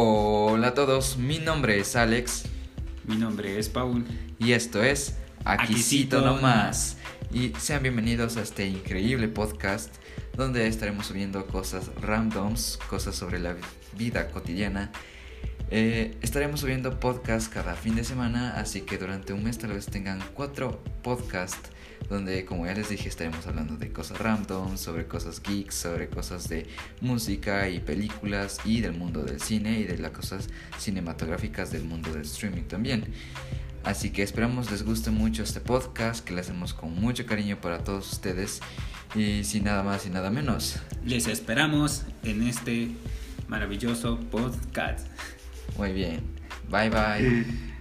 Hola a todos, mi nombre es Alex Mi nombre es Paul. y esto es Aquisito Nomás. Y sean bienvenidos a este increíble podcast donde estaremos subiendo cosas randoms, cosas sobre la vida cotidiana. Eh, estaremos subiendo podcasts cada fin de semana, así que durante un mes tal vez tengan cuatro podcasts donde, como ya les dije, estaremos hablando de cosas random, sobre cosas geeks, sobre cosas de música y películas y del mundo del cine y de las cosas cinematográficas del mundo del streaming también. Así que esperamos les guste mucho este podcast que le hacemos con mucho cariño para todos ustedes y sin nada más y nada menos. Les esperamos en este maravilloso podcast. Muy bien, bye bye.